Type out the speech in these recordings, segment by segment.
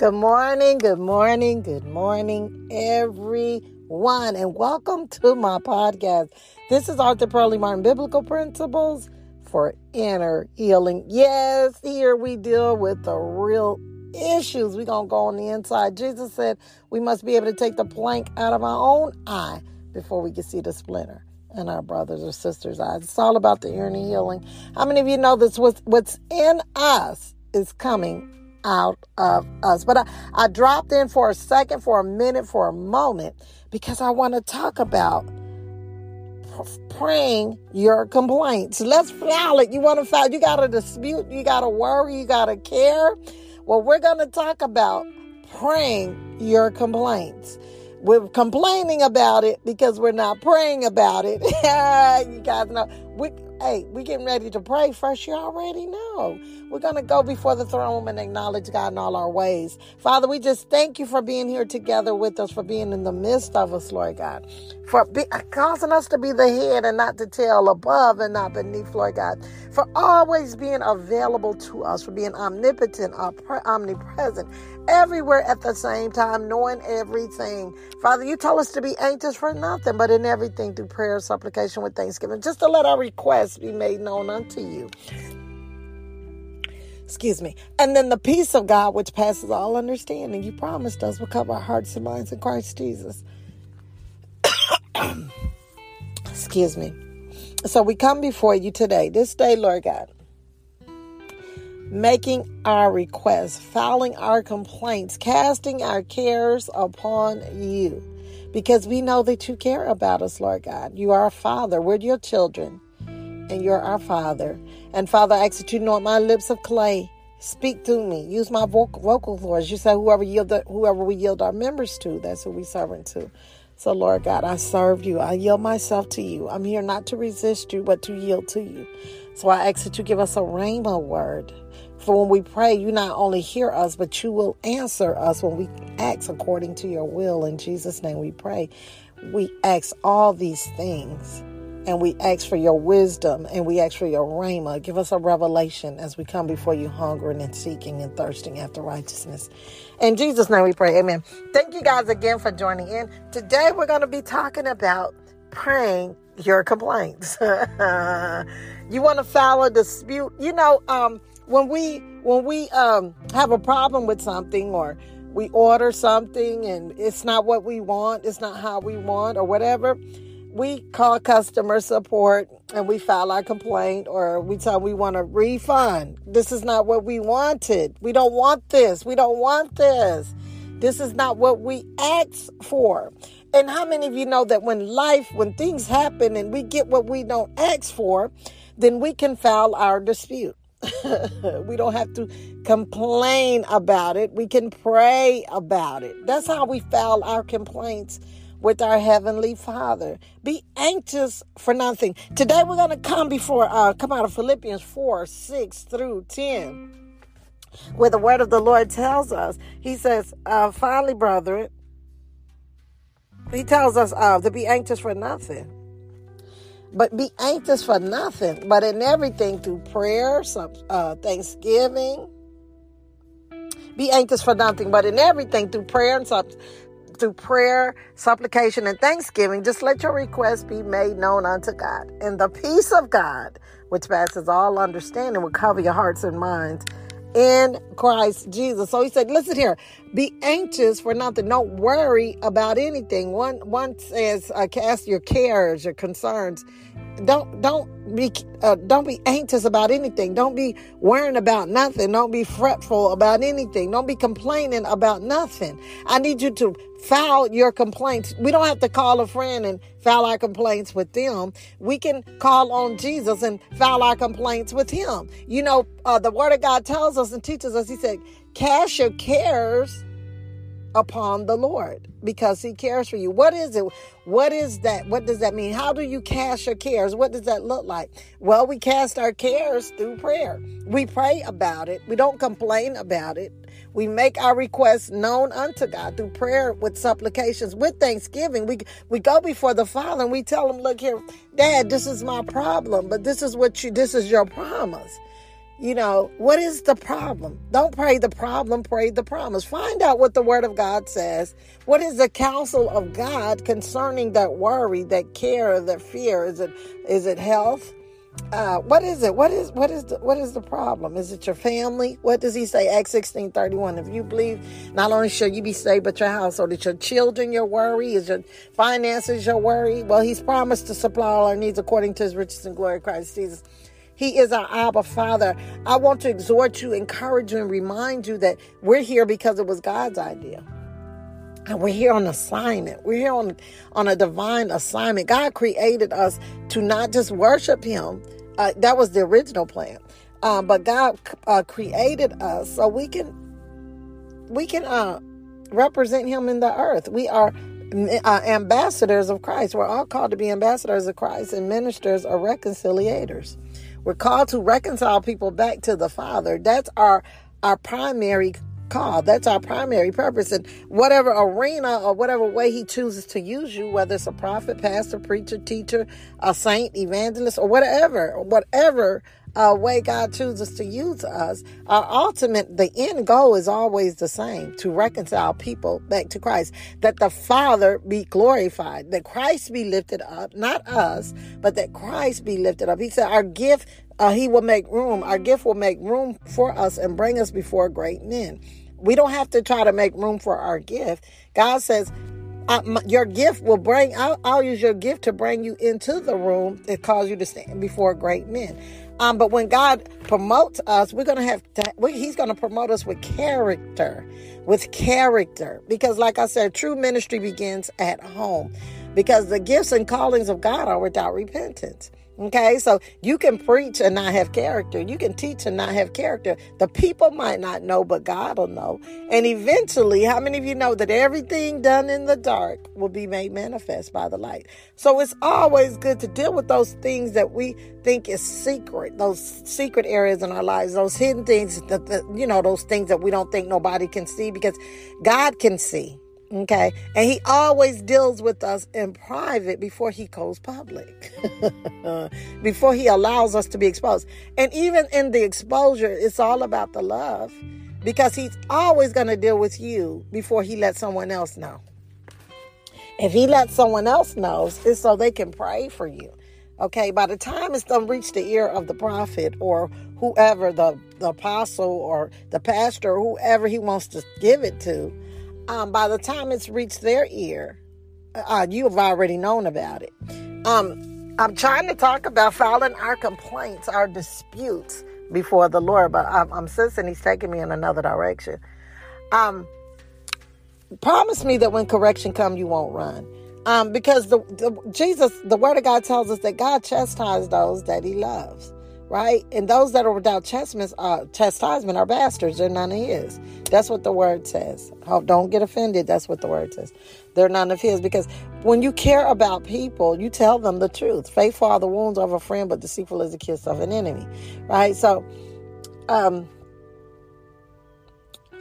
Good morning, good morning, good morning, everyone, and welcome to my podcast. This is Arthur Pearlie Martin Biblical Principles for Inner Healing. Yes, here we deal with the real issues. We're going to go on the inside. Jesus said we must be able to take the plank out of our own eye before we can see the splinter in our brothers or sisters' eyes. It's all about the inner healing. How many of you know this? What's, what's in us is coming out of us. But I, I dropped in for a second, for a minute, for a moment, because I want to talk about praying your complaints. Let's file it. You want to file, you got to dispute, you got to worry, you got to care. Well, we're going to talk about praying your complaints. We're complaining about it because we're not praying about it. you guys know. We, hey, we getting ready to pray first. You already know. We're going to go before the throne room and acknowledge God in all our ways. Father, we just thank you for being here together with us, for being in the midst of us, Lord God, for be, causing us to be the head and not the tail, above and not beneath, Lord God, for always being available to us, for being omnipotent, omnipresent, everywhere at the same time, knowing everything. Father, you told us to be anxious for nothing, but in everything through prayer, supplication, with thanksgiving, just to let our requests be made known unto you. Excuse me. And then the peace of God, which passes all understanding, you promised us will cover our hearts and minds in Christ Jesus. Excuse me. So we come before you today, this day, Lord God making our requests, filing our complaints, casting our cares upon you. Because we know that you care about us, Lord God. You are our Father. We're your children, and you're our Father. And Father, I ask that you anoint my lips of clay. Speak through me. Use my vocal, vocal cords. You say whoever yield, whoever we yield our members to, that's who we serve to. So, Lord God, I serve you. I yield myself to you. I'm here not to resist you, but to yield to you. So I ask that you give us a rhema word for when we pray, you not only hear us, but you will answer us when we ask according to your will. In Jesus' name we pray. We ask all these things and we ask for your wisdom and we ask for your rhema. Give us a revelation as we come before you hungering and seeking and thirsting after righteousness. In Jesus' name we pray. Amen. Thank you guys again for joining in. Today we're going to be talking about praying your complaints. you want to file a dispute? You know, um, when we when we um, have a problem with something or we order something and it's not what we want, it's not how we want, or whatever, we call customer support and we file our complaint or we tell we want a refund. This is not what we wanted. We don't want this. We don't want this. This is not what we asked for. And how many of you know that when life, when things happen and we get what we don't ask for, then we can file our dispute. we don't have to complain about it. We can pray about it. That's how we file our complaints with our heavenly Father. Be anxious for nothing. Today we're going to come before uh, come out of Philippians 4, 6 through 10. Where the word of the Lord tells us, He says, uh, finally, brethren, He tells us uh, to be anxious for nothing but be anxious for nothing, but in everything through prayer, some uh, thanksgiving. Be anxious for nothing, but in everything through prayer and some, through prayer, supplication, and thanksgiving, just let your requests be made known unto God. And the peace of God, which passes all understanding, will cover your hearts and minds in Christ Jesus. So he said, listen here, be anxious for nothing. Don't worry about anything. One one says, uh, cast your cares, your concerns. Don't don't be uh, don't be anxious about anything. Don't be worrying about nothing. Don't be fretful about anything. Don't be complaining about nothing. I need you to file your complaints. We don't have to call a friend and file our complaints with them. We can call on Jesus and file our complaints with him. You know, uh, the word of God tells us and teaches us, he said, cast your cares upon the Lord because he cares for you. What is it? What is that? What does that mean? How do you cast your cares? What does that look like? Well, we cast our cares through prayer. We pray about it. We don't complain about it. We make our requests known unto God through prayer with supplications, with thanksgiving. We we go before the Father and we tell him, look here, Dad, this is my problem, but this is what you this is your promise. You know, what is the problem? Don't pray the problem, pray the promise. Find out what the word of God says. What is the counsel of God concerning that worry, that care, that fear? Is it is it health? Uh, what is it? What is what is the what is the problem? Is it your family? What does he say? Acts sixteen thirty one. If you believe, not only shall you be saved, but your household. Is your children your worry? Is your finances your worry? Well, he's promised to supply all our needs according to his riches and glory, Christ Jesus. He is our Abba Father. I want to exhort you, encourage you, and remind you that we're here because it was God's idea. And we're here on assignment. We're here on, on a divine assignment. God created us to not just worship Him. Uh, that was the original plan. Um, but God uh, created us so we can we can uh, represent Him in the earth. We are uh, ambassadors of Christ. We're all called to be ambassadors of Christ and ministers or reconciliators. We're called to reconcile people back to the Father. That's our our primary call. That's our primary purpose. And whatever arena or whatever way he chooses to use you, whether it's a prophet, pastor, preacher, teacher, a saint, evangelist, or whatever, whatever uh, way God chooses to use us, our ultimate, the end goal is always the same to reconcile people back to Christ, that the Father be glorified, that Christ be lifted up, not us, but that Christ be lifted up. He said, Our gift, uh, He will make room, our gift will make room for us and bring us before great men. We don't have to try to make room for our gift. God says, your gift will bring I'll, I'll, use your gift to bring you into the room that cause you to stand before great men um, but when God promotes us, we're to have to, we, He's to promote us with character, with character. Because, like I said, true ministry begins at home. Because the gifts and callings of God are without repentance. Okay, so you can preach and not have character. You can teach and not have character. The people might not know, but God will know. And eventually, how many of you know that everything done in the dark will be made manifest by the light? So it's always good to deal with those things that we think is secret, those secret areas in our lives, those hidden things that, you know, those things that we don't think nobody can see because God can see. Okay. And he always deals with us in private before he goes public, before he allows us to be exposed. And even in the exposure, it's all about the love because he's always going to deal with you before he lets someone else know. If he lets someone else know, it's so they can pray for you. Okay, by the time it's done reach the ear of the prophet or whoever, the, the apostle or the pastor, or whoever he wants to give it to, um, by the time it's reached their ear, uh, you have already known about it. Um, I'm trying to talk about filing our complaints, our disputes before the Lord, but I'm, I'm sensing He's taking me in another direction. Um, promise me that when correction comes, you won't run. Um, because the, the Jesus, the Word of God tells us that God chastises those that He loves right? And those that are without chastisement, uh, chastisement are bastards. They're none of his. That's what the word says. Oh, don't get offended. That's what the word says. They're none of his. Because when you care about people, you tell them the truth. Faithful are the wounds of a friend, but deceitful is the kiss of an enemy, right? So, um,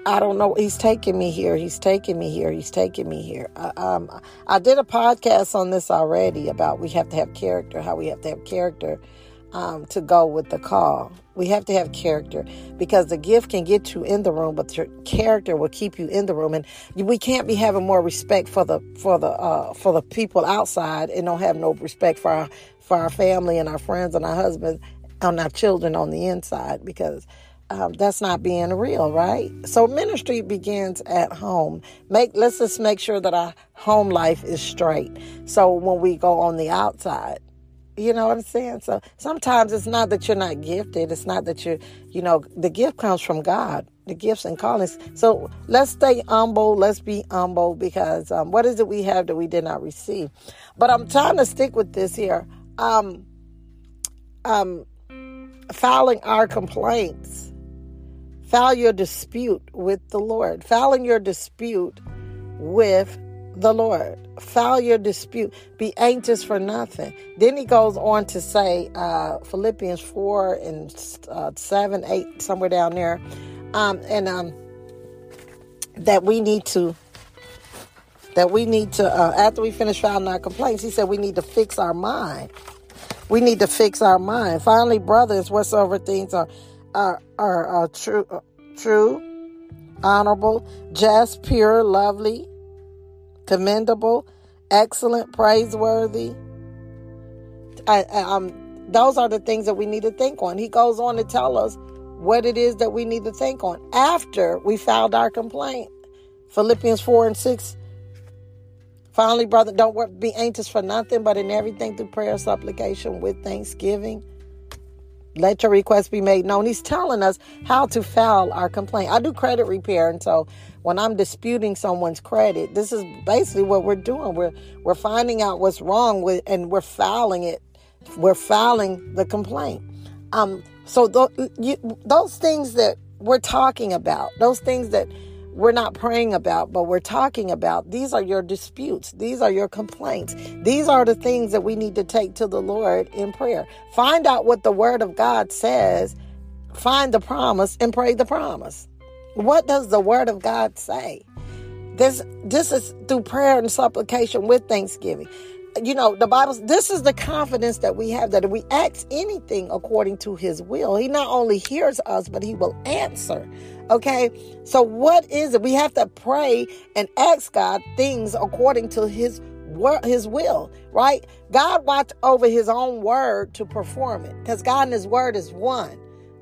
I don't know. He's taking me here. He's taking me here. He's taking me here. I, um, I did a podcast on this already about we have to have character, how we have to have character um, to go with the call. We have to have character because the gift can get you in the room, but your character will keep you in the room. And we can't be having more respect for the for the uh, for the people outside and don't have no respect for our for our family and our friends and our husbands and our children on the inside because. Um, that's not being real, right? So ministry begins at home. Make let's just make sure that our home life is straight. So when we go on the outside, you know what I'm saying? So sometimes it's not that you're not gifted. It's not that you're, you know, the gift comes from God, the gifts and callings. So let's stay humble. Let's be humble because um, what is it we have that we did not receive? But I'm trying to stick with this here. Um, um, filing our complaints, file your dispute with the Lord, filing your dispute with the Lord. File your dispute. Be anxious for nothing. Then he goes on to say, uh, Philippians 4 and uh, 7, 8, somewhere down there, um, and um, that we need to. That we need to, uh, after we finish filing our complaints, he said we need to fix our mind. We need to fix our mind. Finally, brothers, whatsoever things are are, are uh, true, true, honorable, just, pure, lovely, commendable, excellent, praiseworthy. I, I, um, those are the things that we need to think on. He goes on to tell us what it is that we need to think on after we filed our complaint. Philippians 4 and 6. Finally, brother, don't be anxious for nothing, but in everything through prayer, supplication, with thanksgiving. Let your request be made known. He's telling us how to file our complaint. I do credit repair, and so when I'm disputing someone's credit, this is basically what we're doing. We're we're finding out what's wrong with, and we're filing it. We're filing the complaint. Um, so th- you, those things that we're talking about, those things that we're not praying about, but we're talking about. These are your disputes. These are your complaints. These are the things that we need to take to the Lord in prayer. Find out what the Word of God says, find the promise, and pray the promise. What does the Word of God say? This, this is through prayer and supplication with thanksgiving you know, the Bible, this is the confidence that we have that if we ask anything according to his will, he not only hears us, but he will answer. Okay. So what is it? We have to pray and ask God things according to his word, his will, right? God watch over his own word to perform it because God and his word is one.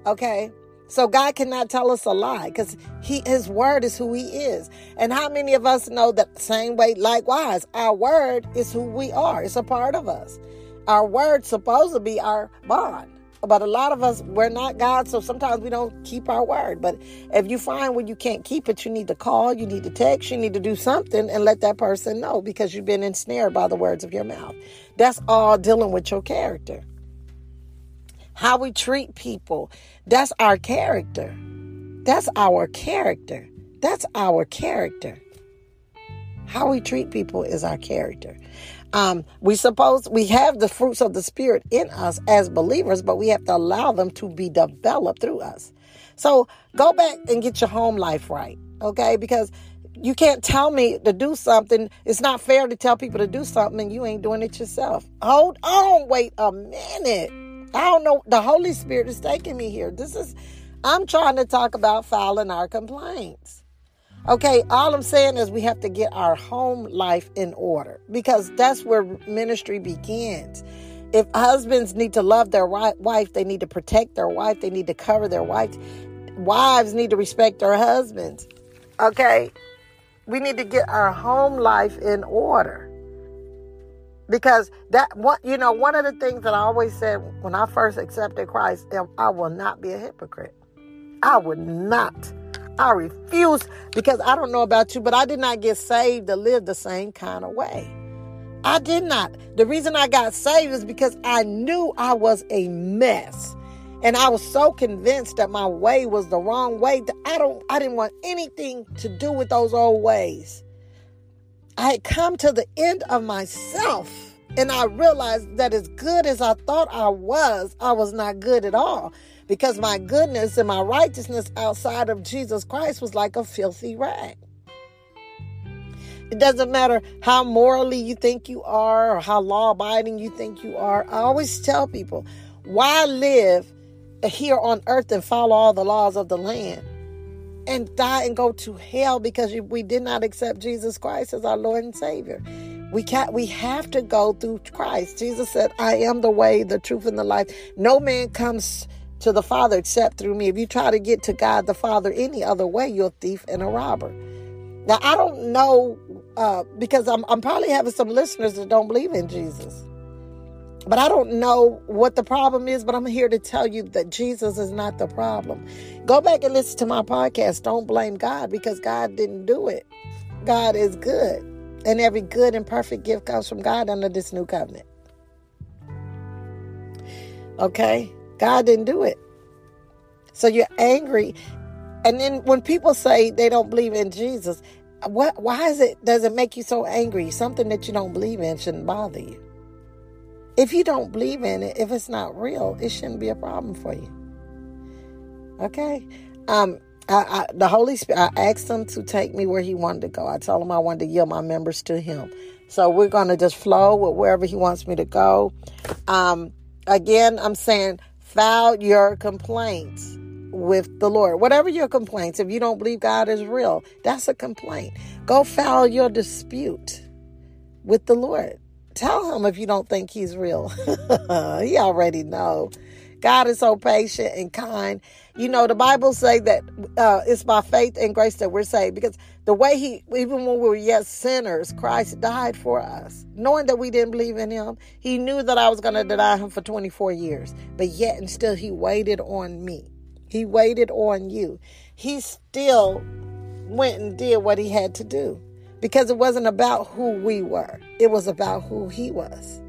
Okay. So God cannot tell us a lie because He His word is who He is. And how many of us know that same way, likewise, our word is who we are. It's a part of us. Our word's supposed to be our bond. But a lot of us, we're not God, so sometimes we don't keep our word. But if you find when you can't keep it, you need to call, you need to text, you need to do something and let that person know because you've been ensnared by the words of your mouth. That's all dealing with your character how we treat people. That's our character. That's our character. That's our character. How we treat people is our character. Um, we suppose we have the fruits of the Spirit in us as believers, but we have to allow them to be developed through us. So go back and get your home life right, okay? Because you can't tell me to do something. It's not fair to tell people to do something and you ain't doing it yourself. Hold on, wait a minute. I don't know. The Holy Spirit is taking me here. This is, I'm trying to talk about filing our complaints. Okay, all I'm saying is we have to get our home life in order because that's where ministry begins. If husbands need to love their wife, they need to protect their wife, they need to cover their wife. Wives need to respect their husbands. Okay, we need to get our home life in order because that what you know one of the things that i always said when i first accepted christ i will not be a hypocrite. I would not. I refuse because i don't know about you but i did not get saved to live the same kind of way. I did not. The reason i got saved is because i knew i was a mess. And i was so convinced that my way was the wrong way that i don't i didn't want anything to do with those old ways I had come to the end of myself. And I realized that as good as I thought I was, I was not good at all. Because my goodness and my righteousness outside of Jesus Christ was like a filthy rag. It doesn't matter how morally you think you are or how law abiding you think you are. I always tell people, why live here on earth and follow all the laws of the land? And die and go to hell because we did not accept Jesus Christ as our Lord and Savior. We can't we have to go through Christ. Jesus said, I am the way, the truth, and the life. No man comes to the Father except through me. If you try to get to God the Father any other way, you're a thief and a robber. Now I don't know uh, because I'm I'm probably having some listeners that don't believe in Jesus. But I don't know what the problem is, but I'm here to tell you that Jesus is not the problem. Go back and listen to my podcast. Don't blame God because God didn't do it. God is good. And every good and perfect gift comes from God under this new covenant. Okay? God didn't do it. So you're angry. And then when people say they don't believe in Jesus, what why is it does it make you so angry? Something that you don't believe in shouldn't bother you. If you don't believe in it, if it's not real, it shouldn't be a problem for you. Okay? Um, I, I, the Holy Spirit, I asked him to take me where he wanted to go. I told him I wanted to yield my members to him. So we're going to just flow with wherever he wants me to go. Um, again, I'm saying file your complaints. with the Lord. Whatever your complaints, if you don't believe God is real, that's a complaint. Go file your dispute with the Lord. Tell him if you don't think he's real. he already know. God is so patient and kind. You know, the Bible say that uh, it's by faith and grace that we're saved because the way he, even when we were yet sinners, Christ died for us. Knowing that we didn't believe in him, he knew that I was going to deny him for 24 years. But yet and still, he waited on me. He waited on you. He still went and did what he had to do because it wasn't about who we were, it was about who he was.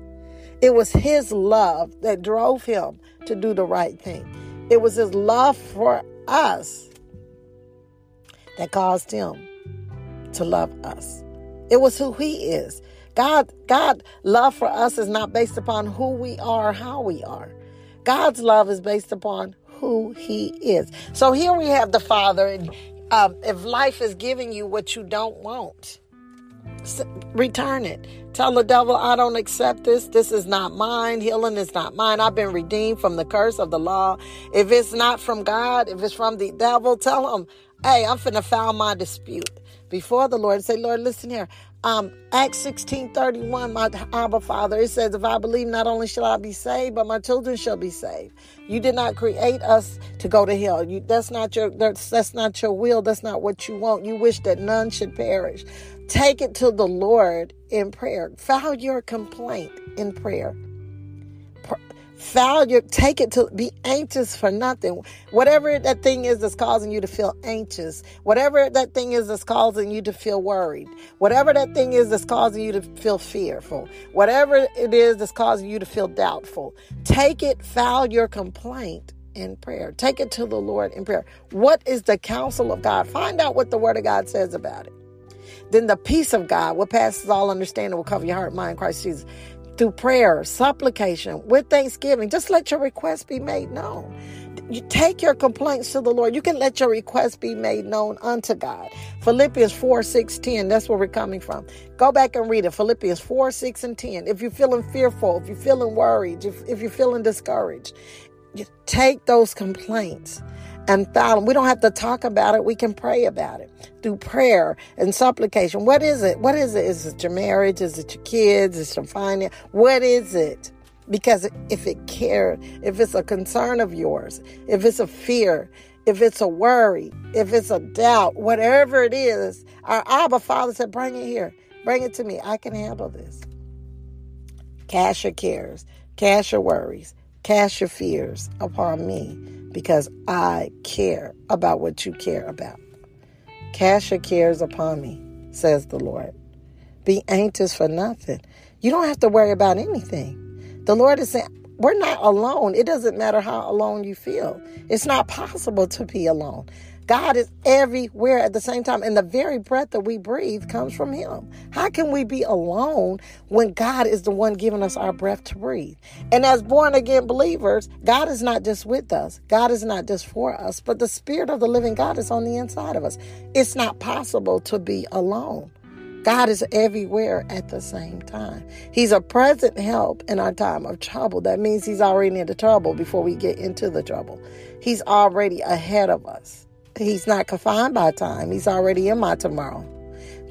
It was his love that drove him to do the right thing. It was his love for us that caused him to love us. It was who he is. God, God love for us is not based upon who we are, how we are. God's love is based upon who he is. So here we have the Father, and um, if life is giving you what you don't want, return it. Tell the devil, I don't accept this. This is not mine. Healing is not mine. I've been redeemed from the curse of the law. If it's not from God, if it's from the devil, tell him, hey, I'm finna file my dispute before the Lord. Say, Lord, listen here. Um, Acts 16 31, my Abba Father, it says, If I believe, not only shall I be saved, but my children shall be saved. You did not create us to go to hell. You, that's not your that's, that's not your will. That's not what you want. You wish that none should perish. Take it to the Lord in prayer. File your complaint in prayer. Your, take it to be anxious for nothing. Whatever that thing is that's causing you to feel anxious, whatever that thing is that's causing you to feel worried, whatever that thing is that's causing you to feel fearful, whatever it is that's causing you to feel doubtful, take it, file your complaint in prayer. Take it to the Lord in prayer. What is the counsel of God? Find out what the Word of God says about it. Then the peace of God, what passes all understanding, will cover your heart, mind, Christ Jesus. Through prayer, supplication, with thanksgiving, just let your requests be made known. You take your complaints to the Lord. You can let your requests be made known unto God. Philippians 4, 6, 10. That's where we're coming from. Go back and read it. Philippians 4, 6, and 10. If you're feeling fearful, if you're feeling worried, if, if you're feeling discouraged, you take those complaints and found we don't have to talk about it. We can pray about it through prayer and supplication. What is it? What is it? Is it your marriage? Is it your kids? Is it your finance? What is it? Because if it care if it's a concern of yours if it's a fear if it's a worry if it's a doubt whatever it is our abba father said bring it here. Bring it to me. I can handle this. Cast your cares cast your worries cast your fears upon me because I care about what you care about. Cast your cares upon me, says the Lord. Be anxious for nothing. You don't have to worry about anything. The Lord is saying, we're not alone. It doesn't matter how alone you feel. It's not possible to be alone. God is everywhere at the same time. And the very breath that we breathe comes from Him. How can we be alone when God is the one giving us our breath to breathe? And as born again believers, God is not just with us, God is not just for us, but the Spirit of the living God is on the inside of us. It's not possible to be alone. God is everywhere at the same time. He's a present help in our time of trouble. That means He's already in the trouble before we get into the trouble. He's already ahead of us. He's not confined by time. He's already in my tomorrow.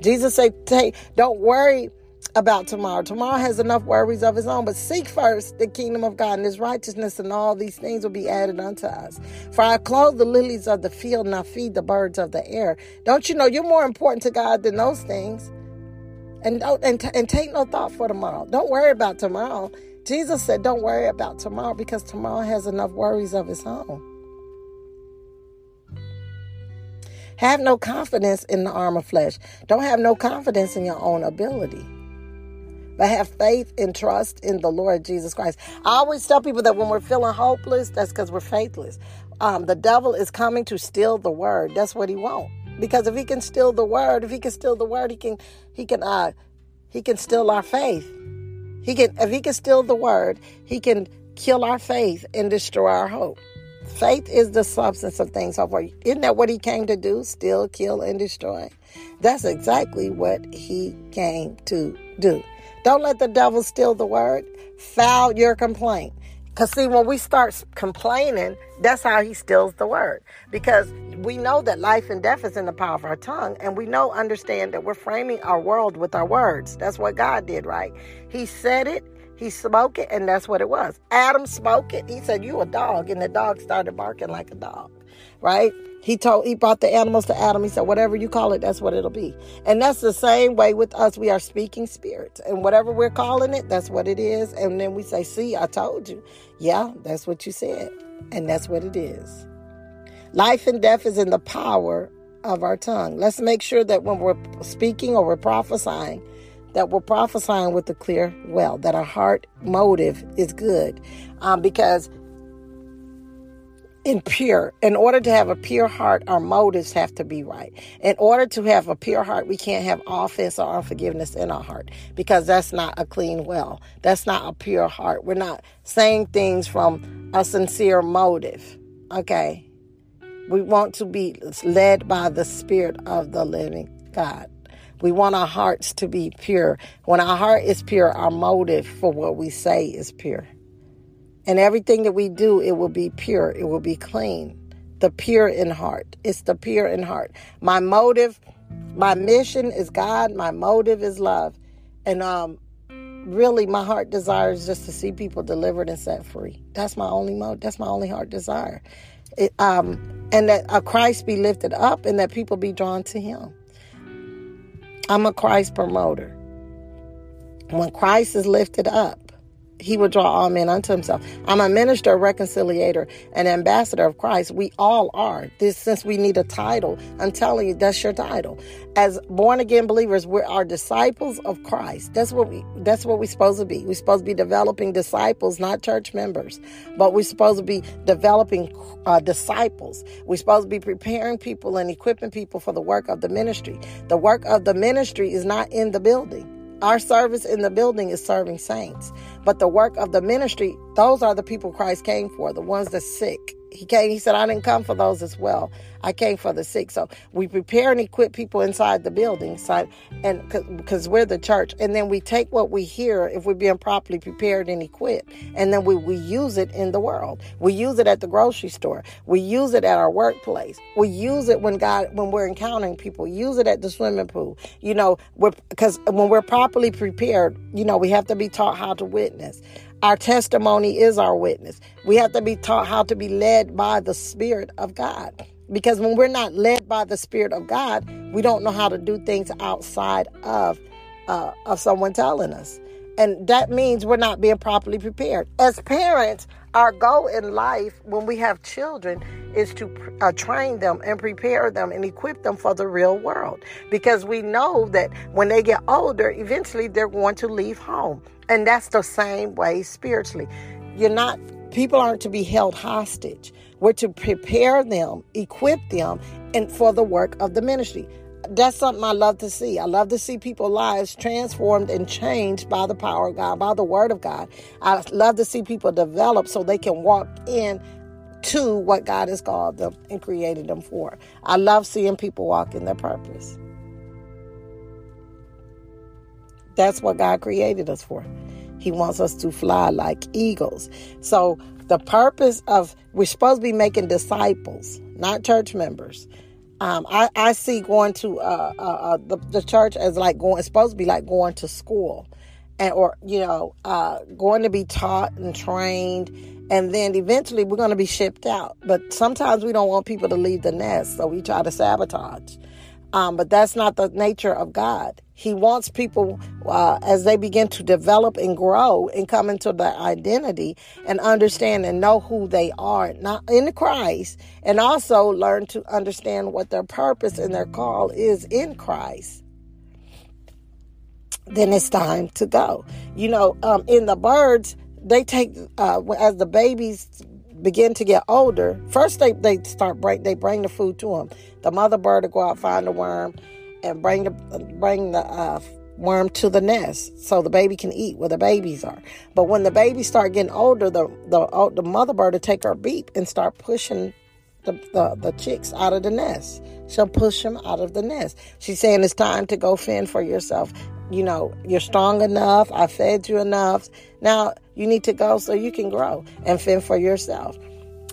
Jesus said, "Take, don't worry about tomorrow. Tomorrow has enough worries of its own, but seek first the kingdom of God and his righteousness, and all these things will be added unto us. For I clothe the lilies of the field and I feed the birds of the air. Don't you know you're more important to God than those things? And don't and, t- and take no thought for tomorrow. Don't worry about tomorrow. Jesus said, Don't worry about tomorrow because tomorrow has enough worries of its own. Have no confidence in the arm of flesh. Don't have no confidence in your own ability. But have faith and trust in the Lord Jesus Christ. I always tell people that when we're feeling hopeless, that's because we're faithless. Um, the devil is coming to steal the word. That's what he wants. Because if he can steal the word, if he can steal the word, he can he can uh he can steal our faith. He can if he can steal the word, he can kill our faith and destroy our hope. Faith is the substance of things hoped for. Isn't that what he came to do? Steal, kill, and destroy. That's exactly what he came to do. Don't let the devil steal the word. File your complaint. Because, see, when we start complaining, that's how he steals the word. Because we know that life and death is in the power of our tongue, and we know, understand that we're framing our world with our words. That's what God did, right? He said it, he spoke it, and that's what it was. Adam spoke it. He said, You a dog. And the dog started barking like a dog, right? He told he brought the animals to Adam. He said, Whatever you call it, that's what it'll be. And that's the same way with us. We are speaking spirits. And whatever we're calling it, that's what it is. And then we say, See, I told you. Yeah, that's what you said. And that's what it is. Life and death is in the power of our tongue. Let's make sure that when we're speaking or we're prophesying, that we're prophesying with a clear well, that our heart motive is good. Um, because in pure. In order to have a pure heart, our motives have to be right. In order to have a pure heart, we can't have offense or unforgiveness in our heart because that's not a clean well. That's not a pure heart. We're not saying things from a sincere motive. Okay? We want to be led by the Spirit of the living God. We want our hearts to be pure. When our heart is pure, our motive for what we say is pure. And everything that we do, it will be pure, it will be clean. The pure in heart. It's the pure in heart. My motive, my mission is God, my motive is love. And um really my heart desires just to see people delivered and set free. That's my only mode. That's my only heart desire. It, um, and that a Christ be lifted up and that people be drawn to him. I'm a Christ promoter. When Christ is lifted up, he will draw all men unto himself. I'm a minister, a reconciliator, an ambassador of Christ. We all are. This since we need a title, I'm telling you, that's your title. As born again believers, we are disciples of Christ. That's what we that's what we're supposed to be. We're supposed to be developing disciples, not church members, but we're supposed to be developing uh, disciples. We're supposed to be preparing people and equipping people for the work of the ministry. The work of the ministry is not in the building. Our service in the building is serving saints. But the work of the ministry, those are the people Christ came for, the ones that sick. He came, he said, I didn't come for those as well. I came for the sick. So we prepare and equip people inside the building side and because we're the church. And then we take what we hear if we're being properly prepared and equipped. And then we, we use it in the world. We use it at the grocery store. We use it at our workplace. We use it when God when we're encountering people. Use it at the swimming pool. You know, because when we're properly prepared, you know, we have to be taught how to witness. Our testimony is our witness. We have to be taught how to be led by the Spirit of God. Because when we're not led by the Spirit of God, we don't know how to do things outside of uh, of someone telling us, and that means we're not being properly prepared. As parents, our goal in life when we have children is to uh, train them and prepare them and equip them for the real world, because we know that when they get older, eventually they're going to leave home, and that's the same way spiritually. You're not people aren't to be held hostage. We're to prepare them, equip them, and for the work of the ministry. That's something I love to see. I love to see people's lives transformed and changed by the power of God, by the word of God. I love to see people develop so they can walk in to what God has called them and created them for. I love seeing people walk in their purpose. That's what God created us for. He wants us to fly like eagles. So the purpose of we're supposed to be making disciples, not church members. Um, I, I see going to uh, uh, uh, the, the church as like going. It's supposed to be like going to school, and or you know, uh, going to be taught and trained, and then eventually we're going to be shipped out. But sometimes we don't want people to leave the nest, so we try to sabotage. Um, but that's not the nature of God. He wants people, uh, as they begin to develop and grow and come into their identity and understand and know who they are, not in Christ, and also learn to understand what their purpose and their call is in Christ. Then it's time to go. You know, um, in the birds, they take uh, as the babies begin to get older. First, they they start bring they bring the food to them. The mother bird will go out find the worm and bring the bring the uh, worm to the nest so the baby can eat where the babies are. But when the babies start getting older, the the the mother bird will take her beak and start pushing the, the, the chicks out of the nest. She'll push them out of the nest. She's saying it's time to go fend for yourself. You know, you're strong enough. I fed you enough. Now you need to go so you can grow and fend for yourself.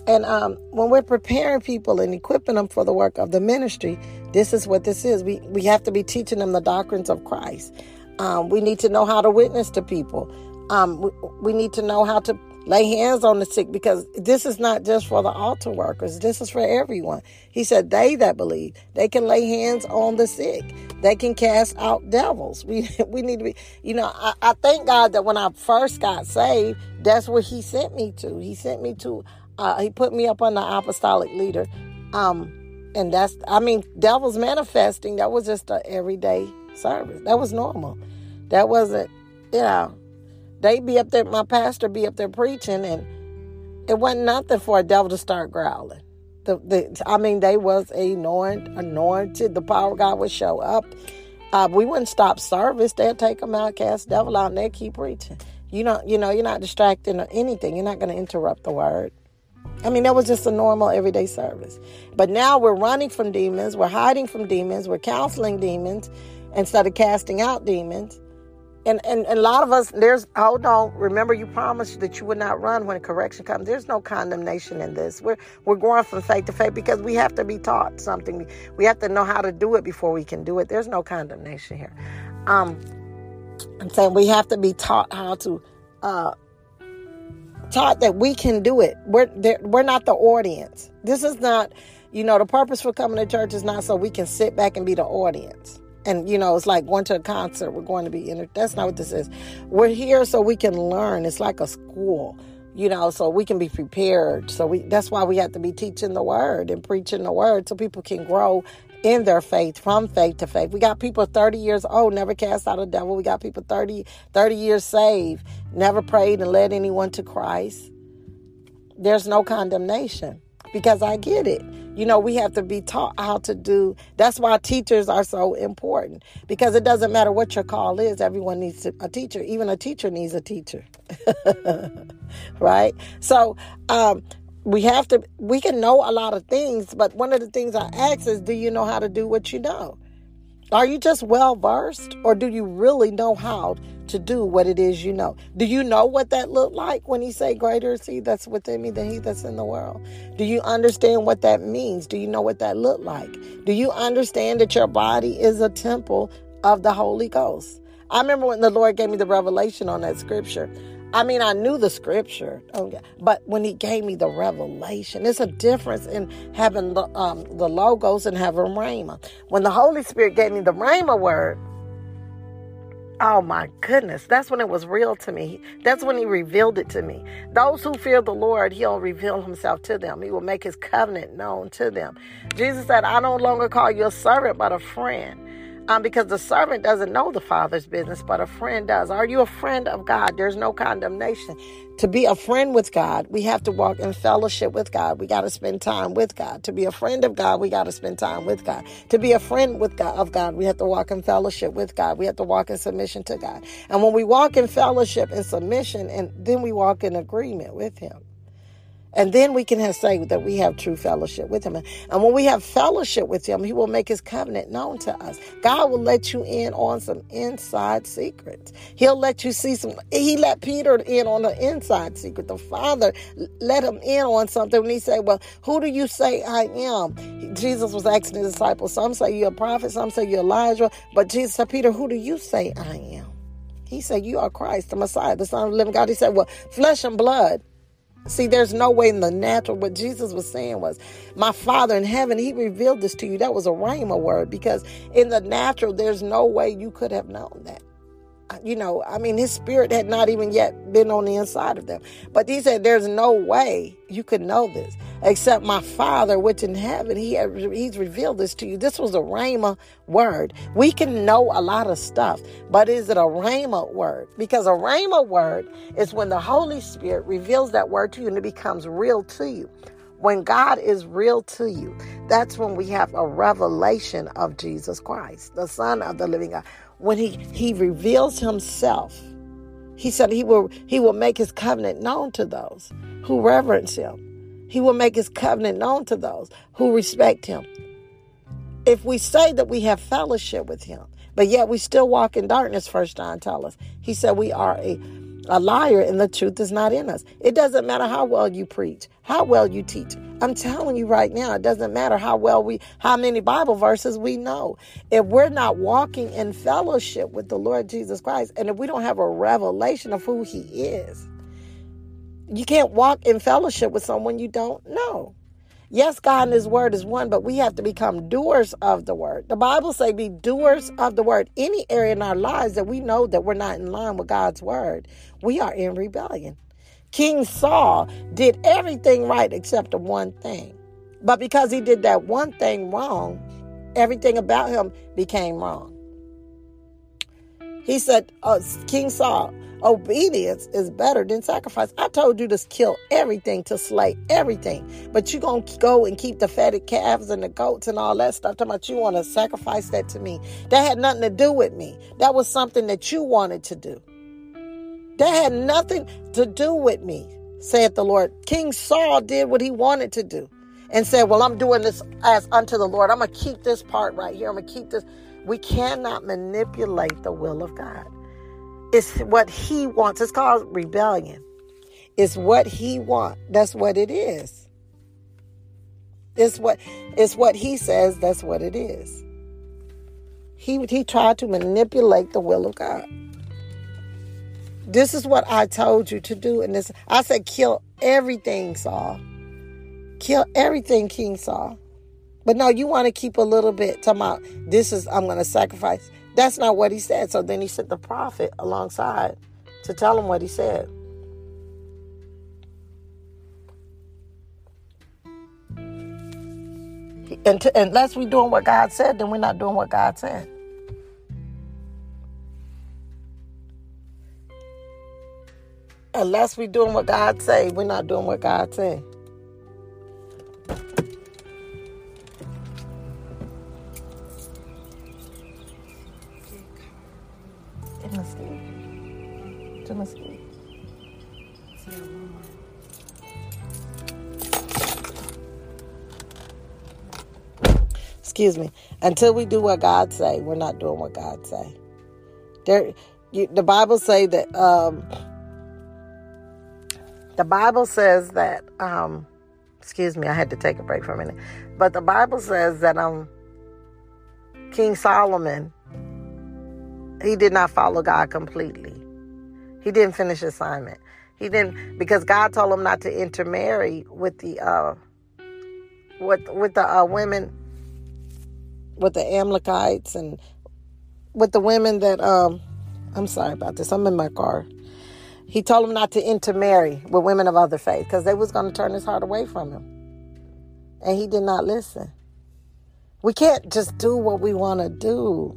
And um, when we're preparing people and equipping them for the work of the ministry, this is what this is. We, we have to be teaching them the doctrines of Christ. Um, we need to know how to witness to people. Um, we, we need to know how to lay hands on the sick because this is not just for the altar workers this is for everyone he said they that believe they can lay hands on the sick they can cast out devils we we need to be you know I, I thank god that when i first got saved that's where he sent me to he sent me to uh, he put me up on the apostolic leader um and that's i mean devils manifesting that was just an everyday service that was normal that wasn't you know they'd be up there, my pastor be up there preaching, and it wasn't nothing for a devil to start growling. The, the, I mean, they was anointed, anointed. The power of God would show up. Uh, we wouldn't stop service. They'd take them out, cast devil out, and they'd keep preaching. You don't, you know, you're not distracting or anything. You're not going to interrupt the word. I mean, that was just a normal everyday service. But now we're running from demons, we're hiding from demons, we're counseling demons instead of casting out demons. And, and, and a lot of us, there's, hold on, remember you promised that you would not run when correction comes. There's no condemnation in this. We're, we're going from faith to faith because we have to be taught something. We have to know how to do it before we can do it. There's no condemnation here. Um, I'm saying we have to be taught how to, uh, taught that we can do it. We're, we're not the audience. This is not, you know, the purpose for coming to church is not so we can sit back and be the audience and you know it's like going to a concert we're going to be in that's not what this is we're here so we can learn it's like a school you know so we can be prepared so we that's why we have to be teaching the word and preaching the word so people can grow in their faith from faith to faith we got people 30 years old never cast out a devil we got people 30 30 years saved never prayed and led anyone to christ there's no condemnation because i get it you know, we have to be taught how to do. That's why teachers are so important because it doesn't matter what your call is. Everyone needs a teacher. Even a teacher needs a teacher, right? So um, we have to. We can know a lot of things, but one of the things I ask is, do you know how to do what you know? Are you just well versed, or do you really know how to do what it is you know? Do you know what that looked like when he say, "Greater is he that's within me than he that's in the world"? Do you understand what that means? Do you know what that looked like? Do you understand that your body is a temple of the Holy Ghost? I remember when the Lord gave me the revelation on that scripture. I mean, I knew the scripture, okay, but when he gave me the revelation, there's a difference in having the, um, the logos and having Rhema. When the Holy Spirit gave me the Rhema word, oh my goodness, that's when it was real to me. That's when he revealed it to me. Those who fear the Lord, he'll reveal himself to them. He will make his covenant known to them. Jesus said, I no longer call you a servant, but a friend um, because the servant doesn't know the father's business, but a friend does. Are you a friend of God? There's no condemnation. To be a friend with God, we have to walk in fellowship with God. We got to spend time with God. To be a friend of God, we got to spend time with God. To be a friend with God of God, we have to walk in fellowship with God. We have to walk in submission to God. And when we walk in fellowship and submission, and then we walk in agreement with Him. And then we can say that we have true fellowship with him. And when we have fellowship with him, he will make his covenant known to us. God will let you in on some inside secrets. He'll let you see some, he let Peter in on the inside secret. The Father let him in on something when he said, well, who do you say I am? Jesus was asking his disciples, some say you're a prophet, some say you're Elijah. But Jesus said, Peter, who do you say I am? He said, you are Christ, the Messiah, the Son of the living God. He said, well, flesh and blood See, there's no way in the natural. What Jesus was saying was, My Father in heaven, He revealed this to you. That was a rhema word because in the natural, there's no way you could have known that you know, I mean, his spirit had not even yet been on the inside of them. But he said, There's no way you could know this except my Father, which in heaven, he he's revealed this to you. This was a Rhema word. We can know a lot of stuff, but is it a Rhema word? Because a Rhema word is when the Holy Spirit reveals that word to you and it becomes real to you. When God is real to you, that's when we have a revelation of Jesus Christ, the Son of the living God when he, he reveals himself, he said he will he will make his covenant known to those who reverence him. He will make his covenant known to those who respect him. If we say that we have fellowship with him, but yet we still walk in darkness, First John tells us. He said we are a, a liar and the truth is not in us. It doesn't matter how well you preach, how well you teach. I'm telling you right now, it doesn't matter how well we, how many Bible verses we know. If we're not walking in fellowship with the Lord Jesus Christ, and if we don't have a revelation of who He is, you can't walk in fellowship with someone you don't know. Yes, God and His Word is one, but we have to become doers of the Word. The Bible say be doers of the Word. Any area in our lives that we know that we're not in line with God's Word, we are in rebellion. King Saul did everything right except the one thing. But because he did that one thing wrong, everything about him became wrong. He said, uh, King Saul, obedience is better than sacrifice. I told you to kill everything, to slay everything. But you're going to go and keep the fatted calves and the goats and all that stuff. Talking about you want to sacrifice that to me. That had nothing to do with me. That was something that you wanted to do. That had nothing to do with me, saith the Lord. King Saul did what he wanted to do and said, Well, I'm doing this as unto the Lord. I'm going to keep this part right here. I'm going to keep this. We cannot manipulate the will of God. It's what he wants. It's called rebellion. It's what he wants. That's what it is. It's what it's what he says, that's what it is. He he tried to manipulate the will of God. This is what I told you to do. And this, I said, kill everything, Saul. Kill everything, King Saul. But no, you want to keep a little bit. Talking about this is I'm to sacrifice. That's not what he said. So then he sent the prophet alongside to tell him what he said. And to, unless we're doing what God said, then we're not doing what God said. unless we're doing what God say, we're not doing what God say. Excuse me. Until we do what God say, we're not doing what God say. There, you, the Bible say that um, the Bible says that, um, excuse me, I had to take a break for a minute, but the Bible says that um, King Solomon, he did not follow God completely. He didn't finish assignment. He didn't because God told him not to intermarry with the uh, with with the uh, women, with the Amalekites and with the women that um, I'm sorry about this. I'm in my car. He told him not to intermarry with women of other faith because they was going to turn his heart away from him. And he did not listen. We can't just do what we want to do.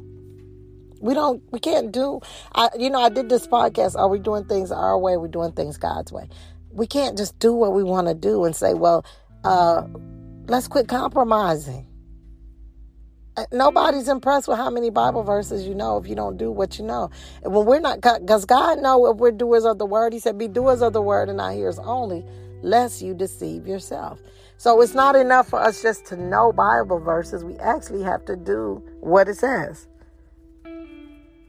We don't we can't do I you know, I did this podcast, are we doing things our way, we're doing things God's way. We can't just do what we want to do and say, well, uh, let's quit compromising. Uh, nobody's impressed with how many Bible verses you know if you don't do what you know. And when we're not, because God know if we're doers of the word, He said, "Be doers of the word and not hearers only, lest you deceive yourself." So it's not enough for us just to know Bible verses. We actually have to do what it says.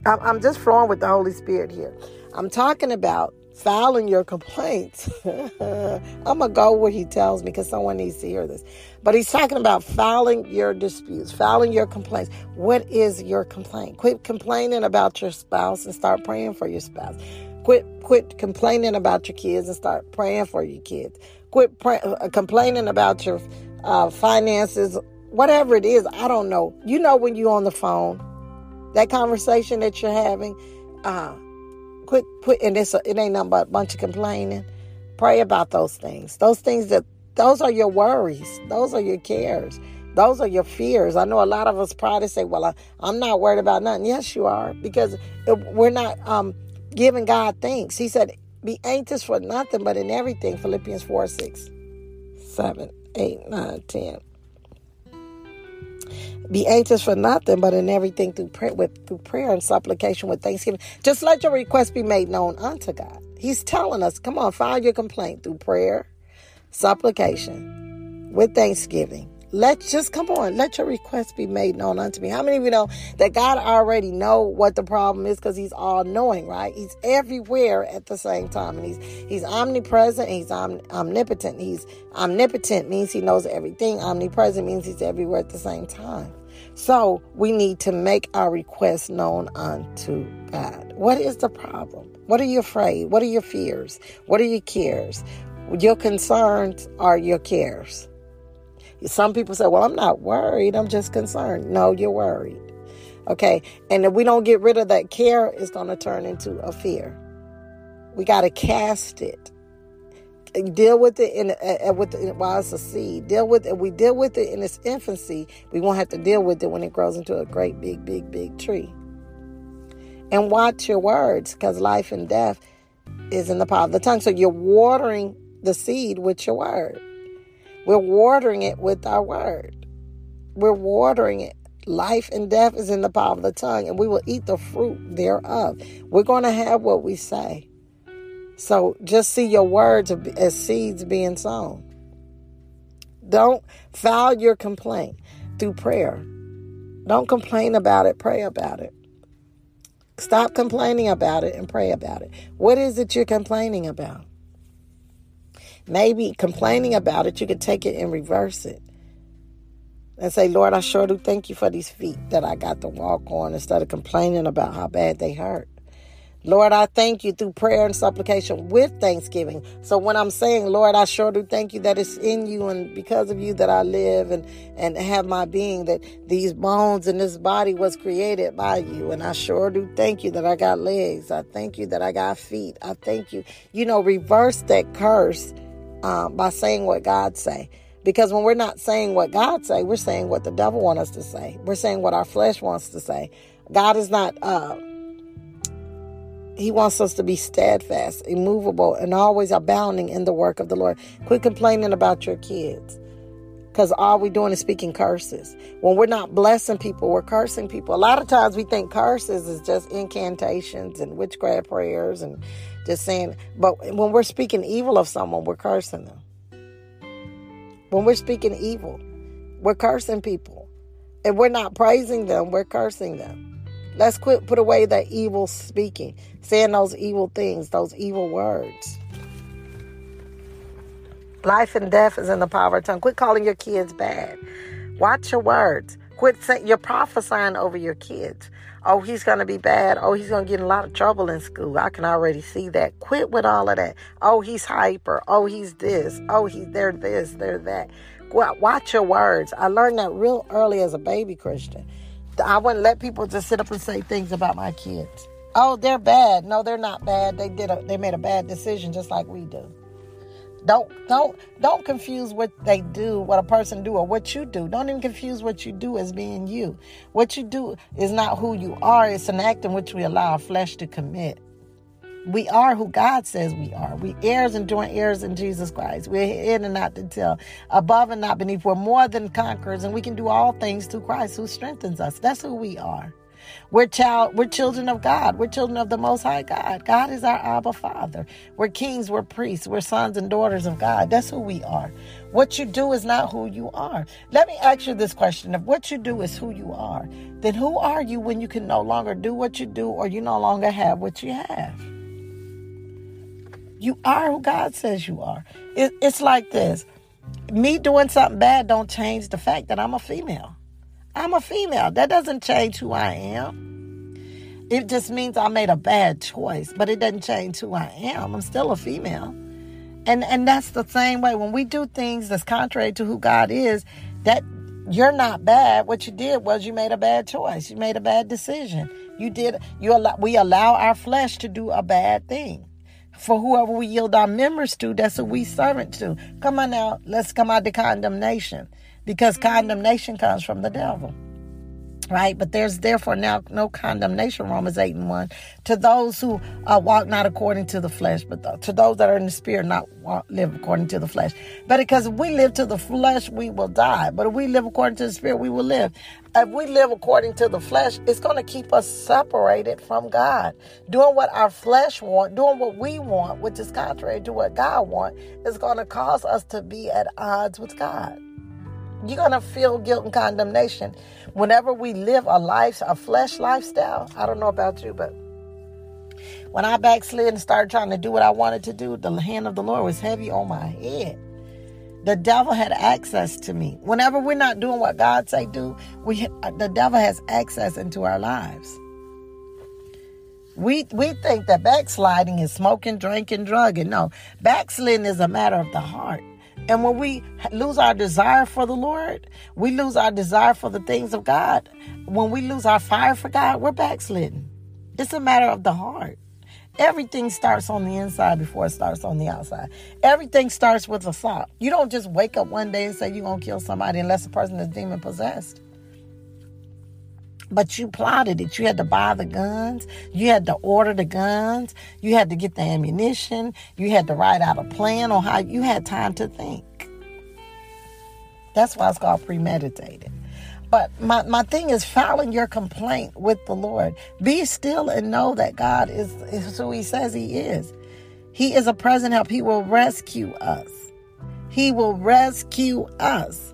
I'm just flowing with the Holy Spirit here. I'm talking about filing your complaints. I'm going to go where he tells me because someone needs to hear this. But he's talking about filing your disputes, filing your complaints. What is your complaint? Quit complaining about your spouse and start praying for your spouse. Quit quit complaining about your kids and start praying for your kids. Quit uh, complaining about your uh, finances, whatever it is. I don't know. You know when you're on the phone, that conversation that you're having. Uh, quit quit and it's a, it ain't nothing but a bunch of complaining. Pray about those things. Those things that those are your worries. Those are your cares. Those are your fears. I know a lot of us probably say well I, am not worried about nothing. Yes you are because we're not um, giving god thanks. He said be anxious for nothing but in everything philippians 4 6 7 8 9 10 be anxious for nothing, but in everything through prayer, with, through prayer and supplication with thanksgiving. Just let your request be made known unto God. He's telling us, come on, file your complaint through prayer, supplication with thanksgiving Let's just come on. Let your request be made known unto me. How many of you know that God already know what the problem is because He's all knowing, right? He's everywhere at the same time, and He's He's omnipresent. He's om, omnipotent. He's omnipotent means He knows everything. Omnipresent means He's everywhere at the same time. So we need to make our requests known unto God. What is the problem? What are you afraid? What are your fears? What are your cares? Your concerns are your cares. Some people say, well, I'm not worried. I'm just concerned. No, you're worried. Okay. And if we don't get rid of that care, it's going to turn into a fear. We got to cast it. Deal with it in uh, with the, while it's a seed. Deal with it. We deal with it in its infancy. We won't have to deal with it when it grows into a great big, big, big tree. And watch your words, because life and death is in the power of the tongue. So you're watering the seed with your word. We're watering it with our word. We're watering it. Life and death is in the power of the tongue, and we will eat the fruit thereof. We're going to have what we say. So just see your words as seeds being sown. Don't file your complaint through prayer. Don't complain about it, pray about it. Stop complaining about it and pray about it. What is it you're complaining about? Maybe complaining about it, you could take it and reverse it. And say, Lord, I sure do thank you for these feet that I got to walk on instead of complaining about how bad they hurt. Lord, I thank you through prayer and supplication with thanksgiving. So when I'm saying, Lord, I sure do thank you that it's in you and because of you that I live and, and have my being, that these bones and this body was created by you. And I sure do thank you that I got legs. I thank you that I got feet. I thank you. You know, reverse that curse um, by saying what God say. Because when we're not saying what God say, we're saying what the devil wants us to say. We're saying what our flesh wants to say. God is not. Uh, he wants us to be steadfast, immovable, and always abounding in the work of the Lord. Quit complaining about your kids. Because all we're doing is speaking curses. When we're not blessing people, we're cursing people. A lot of times we think curses is just incantations and witchcraft prayers and just saying, but when we're speaking evil of someone, we're cursing them. When we're speaking evil, we're cursing people. If we're not praising them, we're cursing them. Let's quit put away that evil speaking, saying those evil things, those evil words. Life and death is in the power of tongue. Quit calling your kids bad. Watch your words. Quit saying you're prophesying over your kids oh, he's to be bad. Oh, he's to get in a lot of trouble in school. I can already see that. Quit with all of that. Oh, he's hyper. Oh, he's this. Oh, he's they're this, they're that. Watch your words. I learned that real early as a baby Christian. I wouldn't let people just sit up and say things about my kids. Oh, they're bad. No, they're not bad. They did a, they made a bad decision just like we do. Don't don't don't confuse what they do, what a person do, or what you do. Don't even confuse what you do as being you. What you do is not who you are. It's an act in which we allow our flesh to commit. We are who God says we are. We heirs and joint heirs in Jesus Christ. We're in and not to tail, above and not beneath. We're more than conquerors, and we can do all things through Christ who strengthens us. That's who we are. We're child, we're children of God. We're children of the Most High God. God is our Abba Father. We're kings, we're priests, we're sons and daughters of God. That's who we are. What you do is not who you are. Let me ask you this question. If what you do is who you are, then who are you when you can no longer do what you do or you no longer have what you have? You are who God says you are. It, it's like this. Me doing something bad don't change the fact that I'm a female. I'm a female. That doesn't change who I am. It just means I made a bad choice, but it doesn't change who I am. I'm still a female. And and that's the same way when we do things that's contrary to who God is, that you're not bad. What you did was you made a bad choice. You made a bad decision. You did you allow we allow our flesh to do a bad thing. For whoever we yield our members to, that's who we servant to. Come on now, let's come out to condemnation because mm-hmm. condemnation comes from the devil. Right? But there's therefore now no condemnation, Romans 8 and 1, to those who uh, walk not according to the flesh, but to those that are in the spirit, not walk, live according to the flesh. But because if we live to the flesh, we will die. But if we live according to the spirit, we will live. If we live according to the flesh, it's going to keep us separated from God. Doing what our flesh want, doing what we want, which is contrary to what God want, is going to cause us to be at odds with God. You're going to feel guilt and condemnation whenever we live a life, a flesh lifestyle. I don't know about you, but when I backslid and started trying to do what I wanted to do, the hand of the Lord was heavy on my head. The devil had access to me. Whenever we're not doing what God say do, we the devil has access into our lives. We we think that backsliding is smoking, drinking, drugging. No, backsliding is a matter of the heart. And when we lose our desire for the Lord, we lose our desire for the things of God. When we lose our fire for God, we're backslidden. It's a matter of the heart. Everything starts on the inside before it starts on the outside. Everything starts with a thought. You don't just wake up one day and say you're going to kill somebody unless the person is demon possessed. But you plotted it. You had to buy the guns. You had to order the guns. You had to get the ammunition. You had to write out a plan on how you had time to think. That's why it's called premeditated. But my, my thing is filing your complaint with the Lord. Be still and know that God is, is who He says He is. He is a present help. He will rescue us. He will rescue us.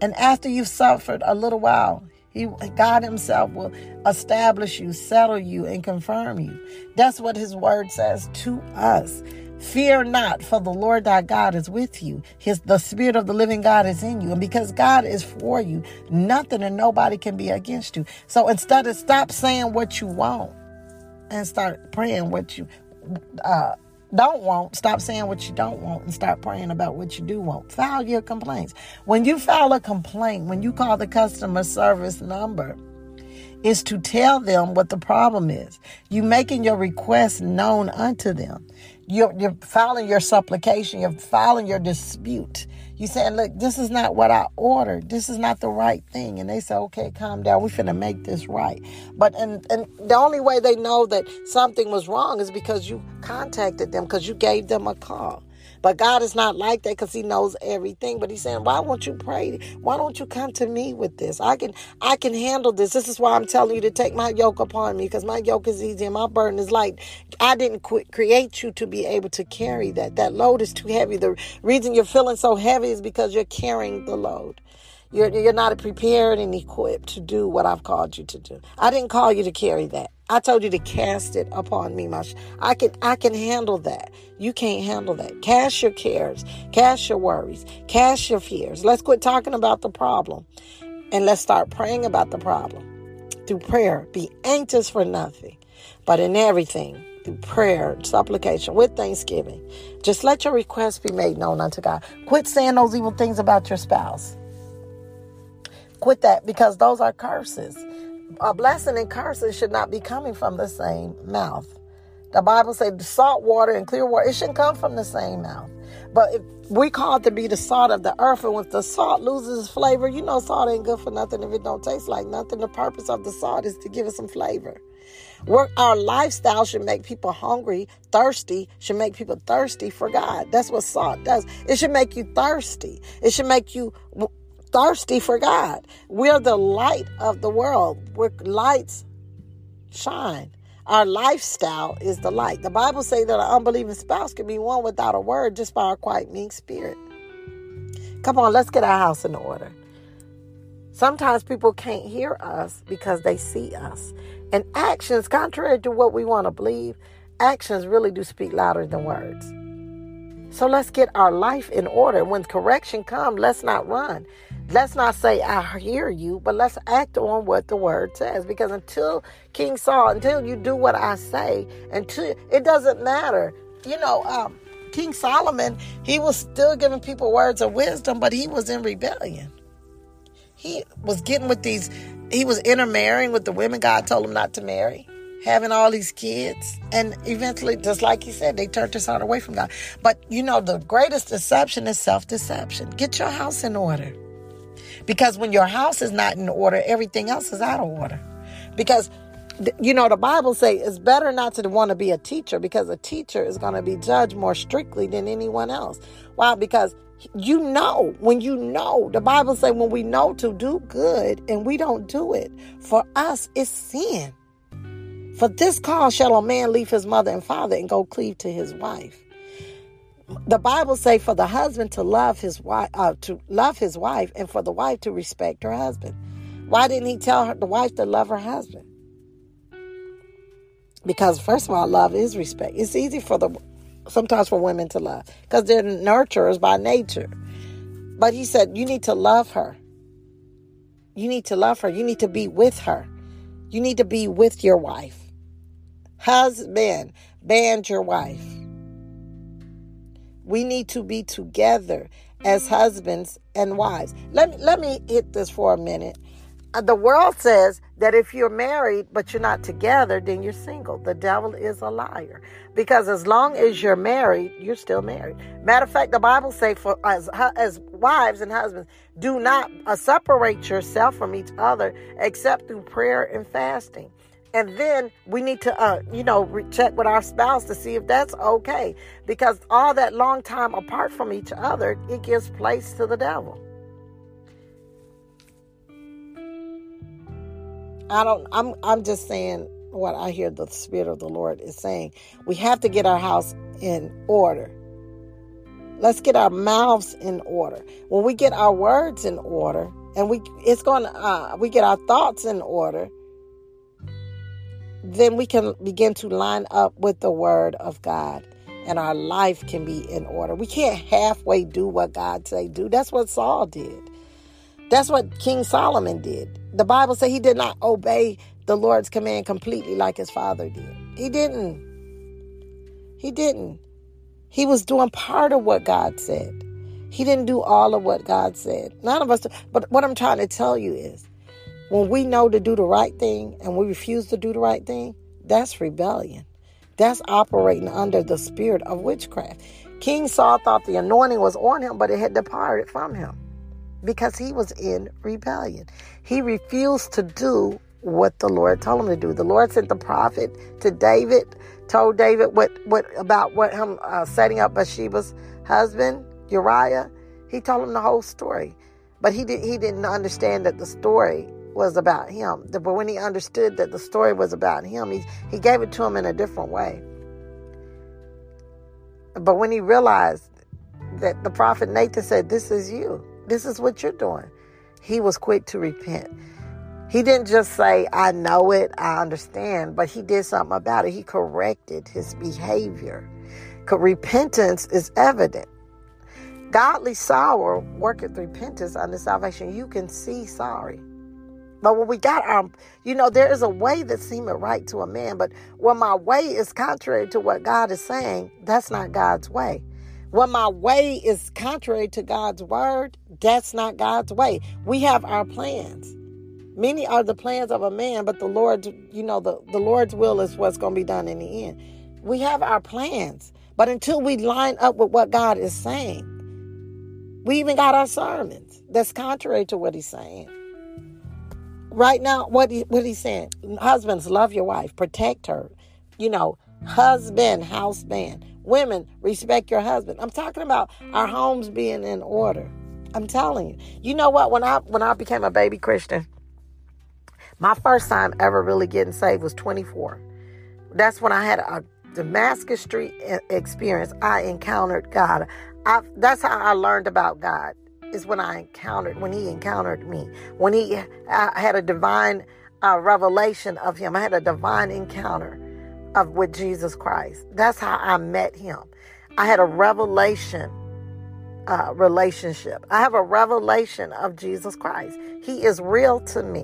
And after you've suffered a little while, he, God Himself will establish you, settle you, and confirm you. That's what His word says to us. Fear not, for the Lord thy God is with you. His the Spirit of the living God is in you. And because God is for you, nothing and nobody can be against you. So instead of stop saying what you want and start praying what you uh, don't want, stop saying what you don't want and start praying about what you do want. File your complaints. When you file a complaint, when you call the customer service number, is to tell them what the problem is. You making your request known unto them. You're, you're filing your supplication. You're filing your dispute. You saying, look, this is not what I ordered. This is not the right thing. And they say, okay, calm down. We finna make this right. But and and the only way they know that something was wrong is because you contacted them, because you gave them a call. But God is not like that because He knows everything. But He's saying, why won't you pray? Why don't you come to me with this? I can I can handle this. This is why I'm telling you to take my yoke upon me because my yoke is easy and my burden is light. I didn't create you to be able to carry that. That load is too heavy. The reason you're feeling so heavy is because you're carrying the load. You're, you're not prepared and equipped to do what I've called you to do. I didn't call you to carry that. I told you to cast it upon me. My, I can I can handle that. You can't handle that. Cast your cares, cast your worries, cast your fears. Let's quit talking about the problem and let's start praying about the problem. Through prayer, be anxious for nothing, but in everything, through prayer, supplication, with thanksgiving. Just let your requests be made known unto God. Quit saying those evil things about your spouse. Quit that because those are curses. A blessing and curses should not be coming from the same mouth. The Bible says salt water and clear water, it shouldn't come from the same mouth. But if we call it to be the salt of the earth, and if the salt loses its flavor, you know salt ain't good for nothing if it don't taste like nothing. The purpose of the salt is to give it some flavor. Work our lifestyle should make people hungry, thirsty, should make people thirsty for God. That's what salt does. It should make you thirsty. It should make you thirsty for God. We're the light of the world. We're lights shine. Our lifestyle is the light. The Bible says that an unbelieving spouse can be won without a word just by a quiet, meek spirit. Come on, let's get our house in order. Sometimes people can't hear us because they see us. And actions, contrary to what we want to believe, actions really do speak louder than words. So let's get our life in order. When correction comes, let's not run. Let's not say, I hear you, but let's act on what the word says. Because until King Saul, until you do what I say, until it doesn't matter. You know, um, King Solomon, he was still giving people words of wisdom, but he was in rebellion. He was getting with these, he was intermarrying with the women God told him not to marry, having all these kids. And eventually, just like he said, they turned his heart away from God. But you know, the greatest deception is self deception. Get your house in order. Because when your house is not in order, everything else is out of order. Because you know the bible say it's better not to want to be a teacher because a teacher is going to be judged more strictly than anyone else. Why? Because you know when you know the bible say when we know to do good and we don't do it for us it's sin. For this cause shall a man leave his mother and father and go cleave to his wife the bible say for the husband to love his wife uh, to love his wife and for the wife to respect her husband. Why didn't he tell her the wife to love her husband? Because first of all love is respect. It's easy for the sometimes for women to love because they're nurturers by nature. But he said you need to love her. You need to love her. You need to be with her. You need to be with your wife. Husband band your wife we need to be together as husbands and wives let me let me hit this for a minute uh, the world says that if you're married but you're not together, then you're single. The devil is a liar. Because as long as you're married, you're still married. Matter of fact, the Bible says for as as wives and husbands, do not uh, separate yourself from each other except through prayer and fasting. And then we need to, uh, you know, check with our spouse to see if that's okay. Because all that long time apart from each other, it gives place to the devil. I don't I'm I'm just saying what I hear the spirit of the Lord is saying. We have to get our house in order. Let's get our mouths in order. When we get our words in order and we it's going to uh, we get our thoughts in order, then we can begin to line up with the word of God and our life can be in order. We can't halfway do what God say do. That's what Saul did. That's what King Solomon did. The Bible said he did not obey the Lord's command completely like his father did. He didn't. He didn't. He was doing part of what God said. He didn't do all of what God said. None of us do. But what I'm trying to tell you is when we know to do the right thing and we refuse to do the right thing, that's rebellion. That's operating under the spirit of witchcraft. King Saul thought the anointing was on him, but it had departed from him because he was in rebellion. He refused to do what the Lord told him to do. The Lord sent the prophet to David, told David what, what about what him uh, setting up Bathsheba's husband Uriah. He told him the whole story, but he did he didn't understand that the story was about him. But when he understood that the story was about him, he he gave it to him in a different way. But when he realized that the prophet Nathan said, "This is you," This is what you're doing. He was quick to repent. He didn't just say, I know it, I understand, but he did something about it. He corrected his behavior. Repentance is evident. Godly sorrow worketh repentance unto salvation. You can see sorry. But when we got our, you know, there is a way that seemeth right to a man, but when my way is contrary to what God is saying, that's not God's way. When my way is contrary to God's word, that's not God's way. We have our plans. Many are the plans of a man, but the Lord's, you know, the, the Lord's will is what's going to be done in the end. We have our plans, but until we line up with what God is saying, we even got our sermons that's contrary to what He's saying. Right now, what he, what He's saying, husbands, love your wife, protect her. You know, husband, house band Women, respect your husband. I'm talking about our homes being in order. I'm telling you. You know what? When I when I became a baby Christian, my first time ever really getting saved was 24. That's when I had a Damascus Street experience. I encountered God. I, that's how I learned about God. Is when I encountered when He encountered me. When He I had a divine uh, revelation of Him. I had a divine encounter of with Jesus Christ. That's how I met him. I had a revelation uh, relationship. I have a revelation of Jesus Christ. He is real to me.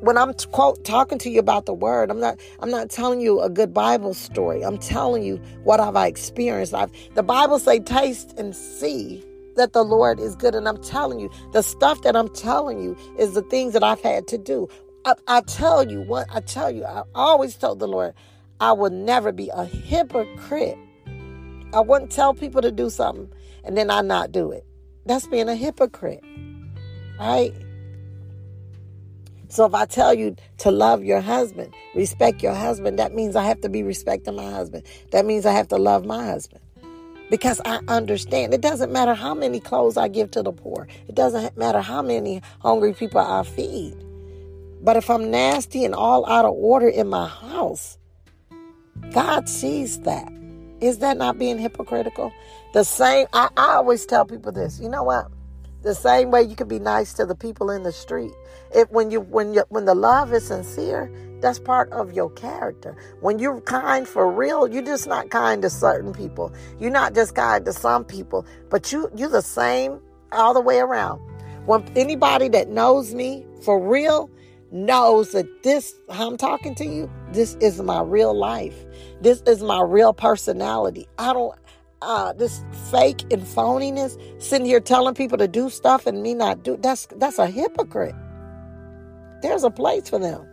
When I'm quote talking to you about the word, I'm not I'm not telling you a good Bible story. I'm telling you what have I experienced. I've the Bible say taste and see that the Lord is good and I'm telling you the stuff that I'm telling you is the things that I've had to do. I, I tell you what I tell you I always told the Lord I will never be a hypocrite. I wouldn't tell people to do something and then I not do it. That's being a hypocrite. Right? So if I tell you to love your husband, respect your husband, that means I have to be respecting my husband. That means I have to love my husband. Because I understand it doesn't matter how many clothes I give to the poor. It doesn't matter how many hungry people I feed. But if I'm nasty and all out of order in my house, God sees that. Is that not being hypocritical? The same, I, I always tell people this. You know what? The same way you can be nice to the people in the street. If when you when you when the love is sincere, that's part of your character. When you're kind for real, you're just not kind to certain people. You're not just kind to some people, but you you're the same all the way around. When anybody that knows me for real knows that this I'm talking to you, this is my real life. This is my real personality. I don't uh, this fake and phoniness, sitting here telling people to do stuff and me not do that's that's a hypocrite. There's a place for them.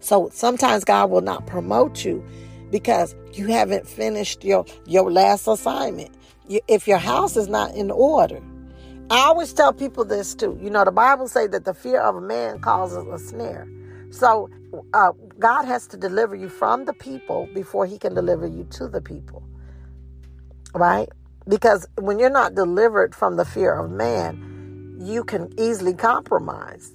So sometimes God will not promote you because you haven't finished your your last assignment. You, if your house is not in order, I always tell people this too. You know, the Bible say that the fear of a man causes a snare. So uh, God has to deliver you from the people before He can deliver you to the people right? Because when you're not delivered from the fear of man, you can easily compromise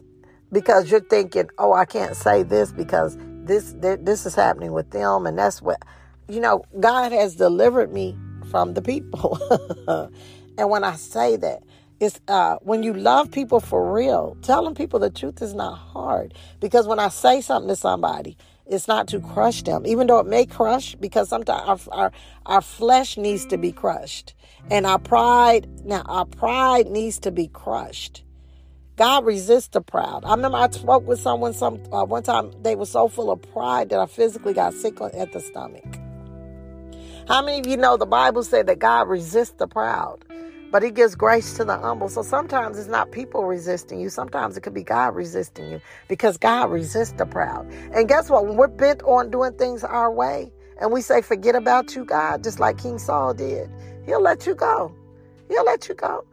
because you're thinking, "Oh, I can't say this because this this is happening with them," and that's what you know. God has delivered me from the people, and when I say that, it's uh, when you love people for real, telling people the truth is not hard. Because when I say something to somebody, it's not to crush them, even though it may crush, because sometimes our, our, our flesh needs to be crushed. And our pride, now our pride needs to be crushed. God resists the proud. I remember I spoke with someone some uh, one time. They were so full of pride that I physically got sick at the stomach. How many of you know the Bible said that God resists the proud? but he gives grace to the humble. So sometimes it's not people resisting you. Sometimes it could be God resisting you because God resists the proud. And guess what? When we're bent on doing things our way and we say, forget about you, God, just like King Saul did, he'll let you go. He'll let you go.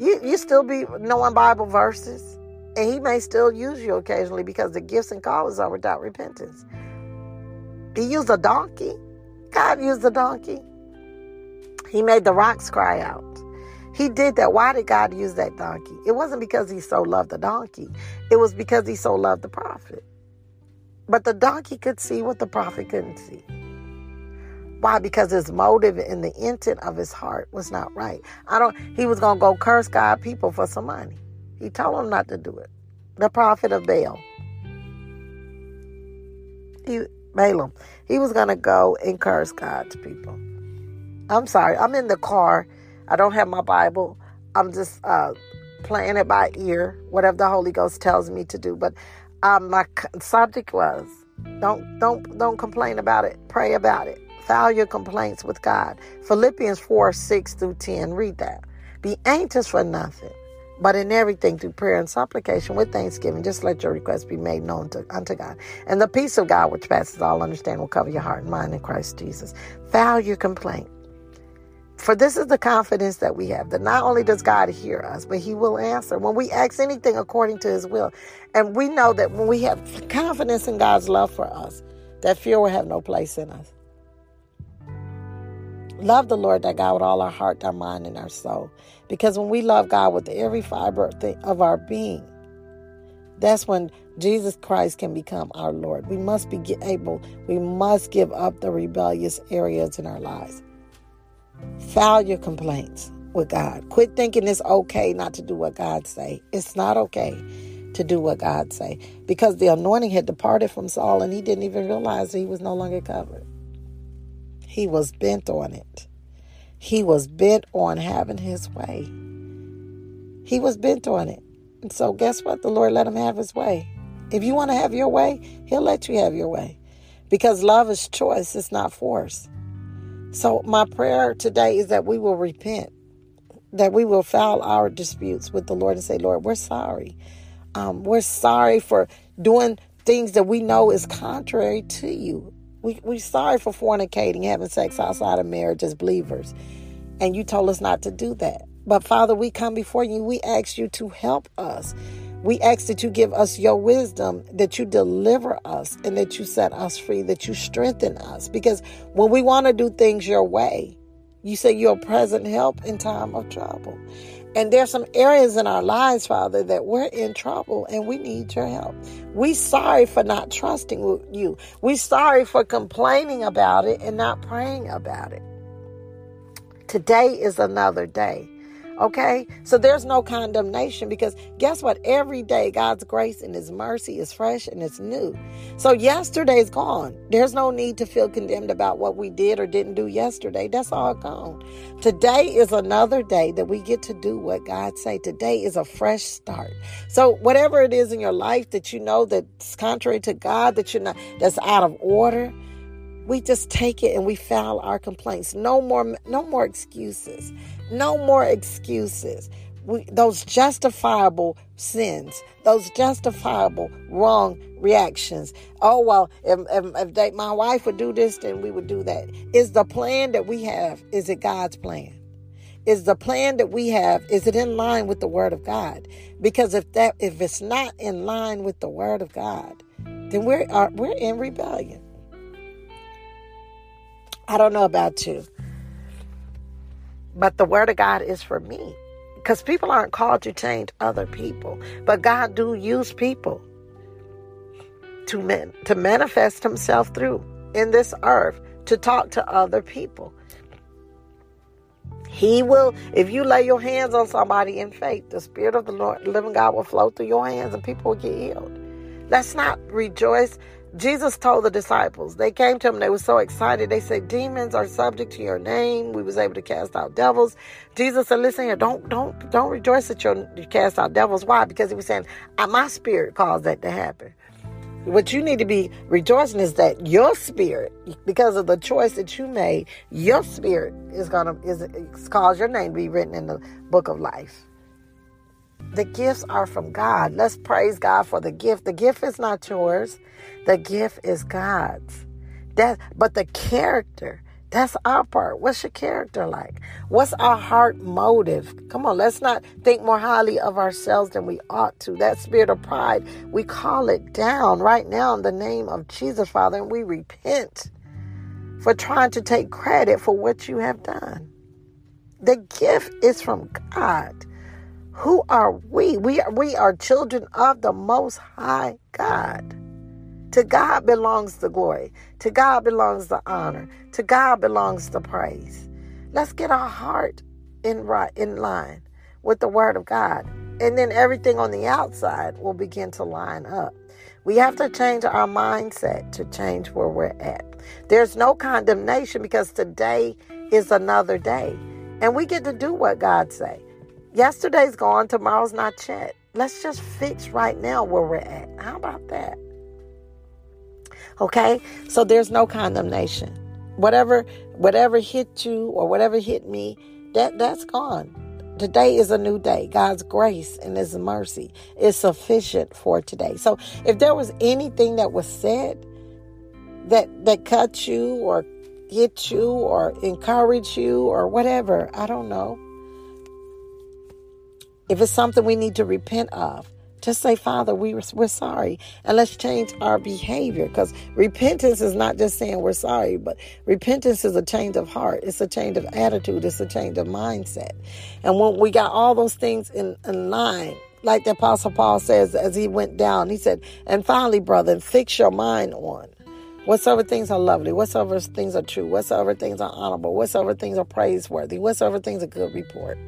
You, you still be knowing Bible verses. And he may still use you occasionally because the gifts and callings are without repentance. He used a donkey. God used a donkey. He made the rocks cry out. He did that. Why did God use that donkey? It wasn't because he so loved the donkey, it was because he so loved the prophet. But the donkey could see what the prophet couldn't see. Why? Because his motive and the intent of his heart was not right. I don't he was gonna go curse God people for some money. He told them not to do it. The prophet of Baal. He Balaam. He was gonna go and curse God's people. I'm sorry, I'm in the car I don't have my Bible. I'm just uh, playing it by ear, whatever the Holy Ghost tells me to do. But um, my subject was don't don't don't complain about it. Pray about it. File your complaints with God. Philippians 4, 6 through 10. Read that. Be anxious for nothing, but in everything through prayer and supplication with thanksgiving, just let your requests be made known to, unto God. And the peace of God, which passes all understanding, will cover your heart and mind in Christ Jesus. File your complaint. For this is the confidence that we have that not only does God hear us, but He will answer when we ask anything according to His will. And we know that when we have confidence in God's love for us, that fear will have no place in us. Love the Lord that God with all our heart, our mind, and our soul. Because when we love God with every fiber of our being, that's when Jesus Christ can become our Lord. We must be able, we must give up the rebellious areas in our lives. File your complaints with God. Quit thinking it's okay not to do what God say. It's not okay to do what God say because the anointing had departed from Saul and he didn't even realize he was no longer covered. He was bent on it. He was bent on having his way. He was bent on it. And so guess what? The Lord let him have his way. If you want to have your way, he'll let you have your way. Because love is choice, it's not force. So, my prayer today is that we will repent, that we will file our disputes with the Lord and say, Lord, we're sorry. Um, we're sorry for doing things that we know is contrary to you. We, we're sorry for fornicating, having sex outside of marriage as believers. And you told us not to do that. But Father, we come before you. We ask you to help us We ask that you give us your wisdom, that you deliver us, and that you set us free, that you strengthen us. Because when we want to do things your way, you say you're present help in time of trouble. And there's some areas in our lives, Father, that we're in trouble and we need your help. We're sorry for not trusting you. We're sorry for complaining about it and not praying about it. Today is another day. Okay? So there's no condemnation because guess what? Every day God's grace and His mercy is fresh and it's new. So yesterday's gone. There's no need to feel condemned about what we did or didn't do yesterday. That's all gone. Today is another day that we get to do what God say. Today is a fresh start. So whatever it is in your life that you know that's contrary to God, that you know that's out of order, we just take it and we file our complaints. No more no more excuses. No more excuses. We, those justifiable sins, those justifiable wrong reactions. Oh well, if, if, if they, my wife would do this, then we would do that. Is the plan that we have? Is it God's plan? Is the plan that we have? Is it in line with the Word of God? Because if that if it's not in line with the Word of God, then we're uh, we're in rebellion. I don't know about you. But the word of God is for me. Because people aren't called to change other people. But God do use people to, man, to manifest himself through in this earth to talk to other people. He will, if you lay your hands on somebody in faith, the Spirit of the Lord, the living God will flow through your hands and people will get healed. Let's not rejoice Jesus told the disciples, they came to him, they were so excited. They said, Demons are subject to your name. We was able to cast out devils. Jesus said, Listen here, don't don't don't rejoice that you cast out devils. Why? Because he was saying, uh, My spirit caused that to happen. What you need to be rejoicing is that your spirit, because of the choice that you made, your spirit is gonna is, is cause your name to be written in the book of life. The gifts are from God. Let's praise God for the gift. The gift is not yours. The gift is God's. That but the character, that's our part. What's your character like? What's our heart motive? Come on, let's not think more highly of ourselves than we ought to. That spirit of pride, we call it down right now in the name of Jesus, Father, and we repent for trying to take credit for what you have done. The gift is from God. Who are we? We are, we are children of the Most High God. To God belongs the glory. To God belongs the honor. To God belongs the praise. Let's get our heart in right in line with the Word of God, and then everything on the outside will begin to line up. We have to change our mindset to change where we're at. There's no condemnation because today is another day, and we get to do what God say. Yesterday's gone, tomorrow's not yet. Let's just fix right now where we're at. How about that? Okay? So there's no condemnation. Whatever whatever hit you or whatever hit me, that that's gone. Today is a new day. God's grace and his mercy is sufficient for today. So if there was anything that was said that that cut you or hit you or encourage you or whatever, I don't know if it's something we need to repent of, just say, Father, we, we're sorry. And let's change our behavior because repentance is not just saying we're sorry, but repentance is a change of heart. It's a change of attitude. It's a change of mindset. And when we got all those things in, in line, like the Apostle Paul says as he went down, he said, And finally, brother, fix your mind on whatsoever things are lovely, whatsoever things are true, whatsoever things are honorable, whatsoever things are praiseworthy, whatsoever things are good report.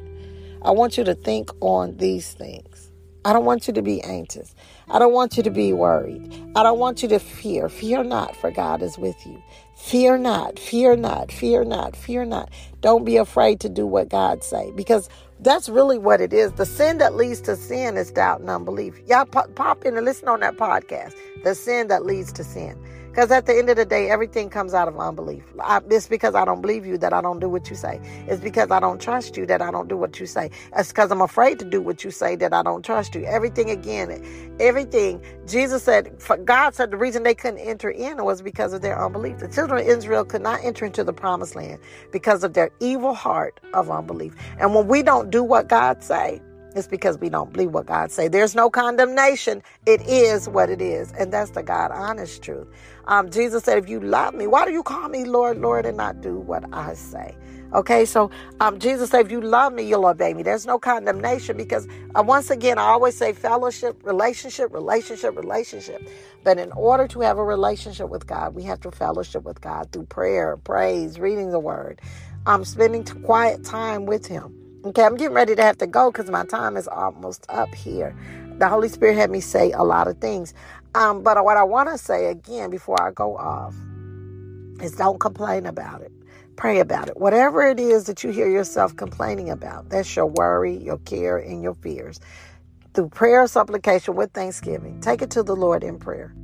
I want you to think on these things. I don't want you to be anxious. I don't want you to be worried. I don't want you to fear. Fear not, for God is with you. Fear not, fear not, fear not, fear not. Don't be afraid to do what God say because that's really what it is. The sin that leads to sin is doubt and unbelief. Y'all pop, in and listen on that podcast. The sin that leads to sin. Because at the end of the day, everything comes out of unbelief. I, it's because I don't believe you that I don't do what you say. It's because I don't trust you that I don't do what you say. It's because I'm afraid to do what you say that I don't trust you. Everything again, everything. Jesus said, God said the reason they couldn't enter in was because of their unbelief. The children of Israel could not enter into the promised land because of their evil heart of unbelief. And when we don't do what God say, It's because we don't believe what God say. There's no condemnation. It is what it is, and that's the God honest truth. Um, Jesus said, "If you love me, why do you call me Lord, Lord, and not do what I say?" Okay, so um, Jesus said, "If you love me, you'll obey me." There's no condemnation because uh, once again, I always say fellowship, relationship, relationship, relationship. But in order to have a relationship with God, we have to fellowship with God through prayer, praise, reading the Word, um, spending quiet time with Him. Okay, I'm getting ready to have to go because my time is almost up here. The Holy Spirit had me say a lot of things. Um, but what I want to say again before I go off is don't complain about it. Pray about it. Whatever it is that you hear yourself complaining about, that's your worry, your care, and your fears. Through prayer, supplication, with thanksgiving, take it to the Lord in prayer.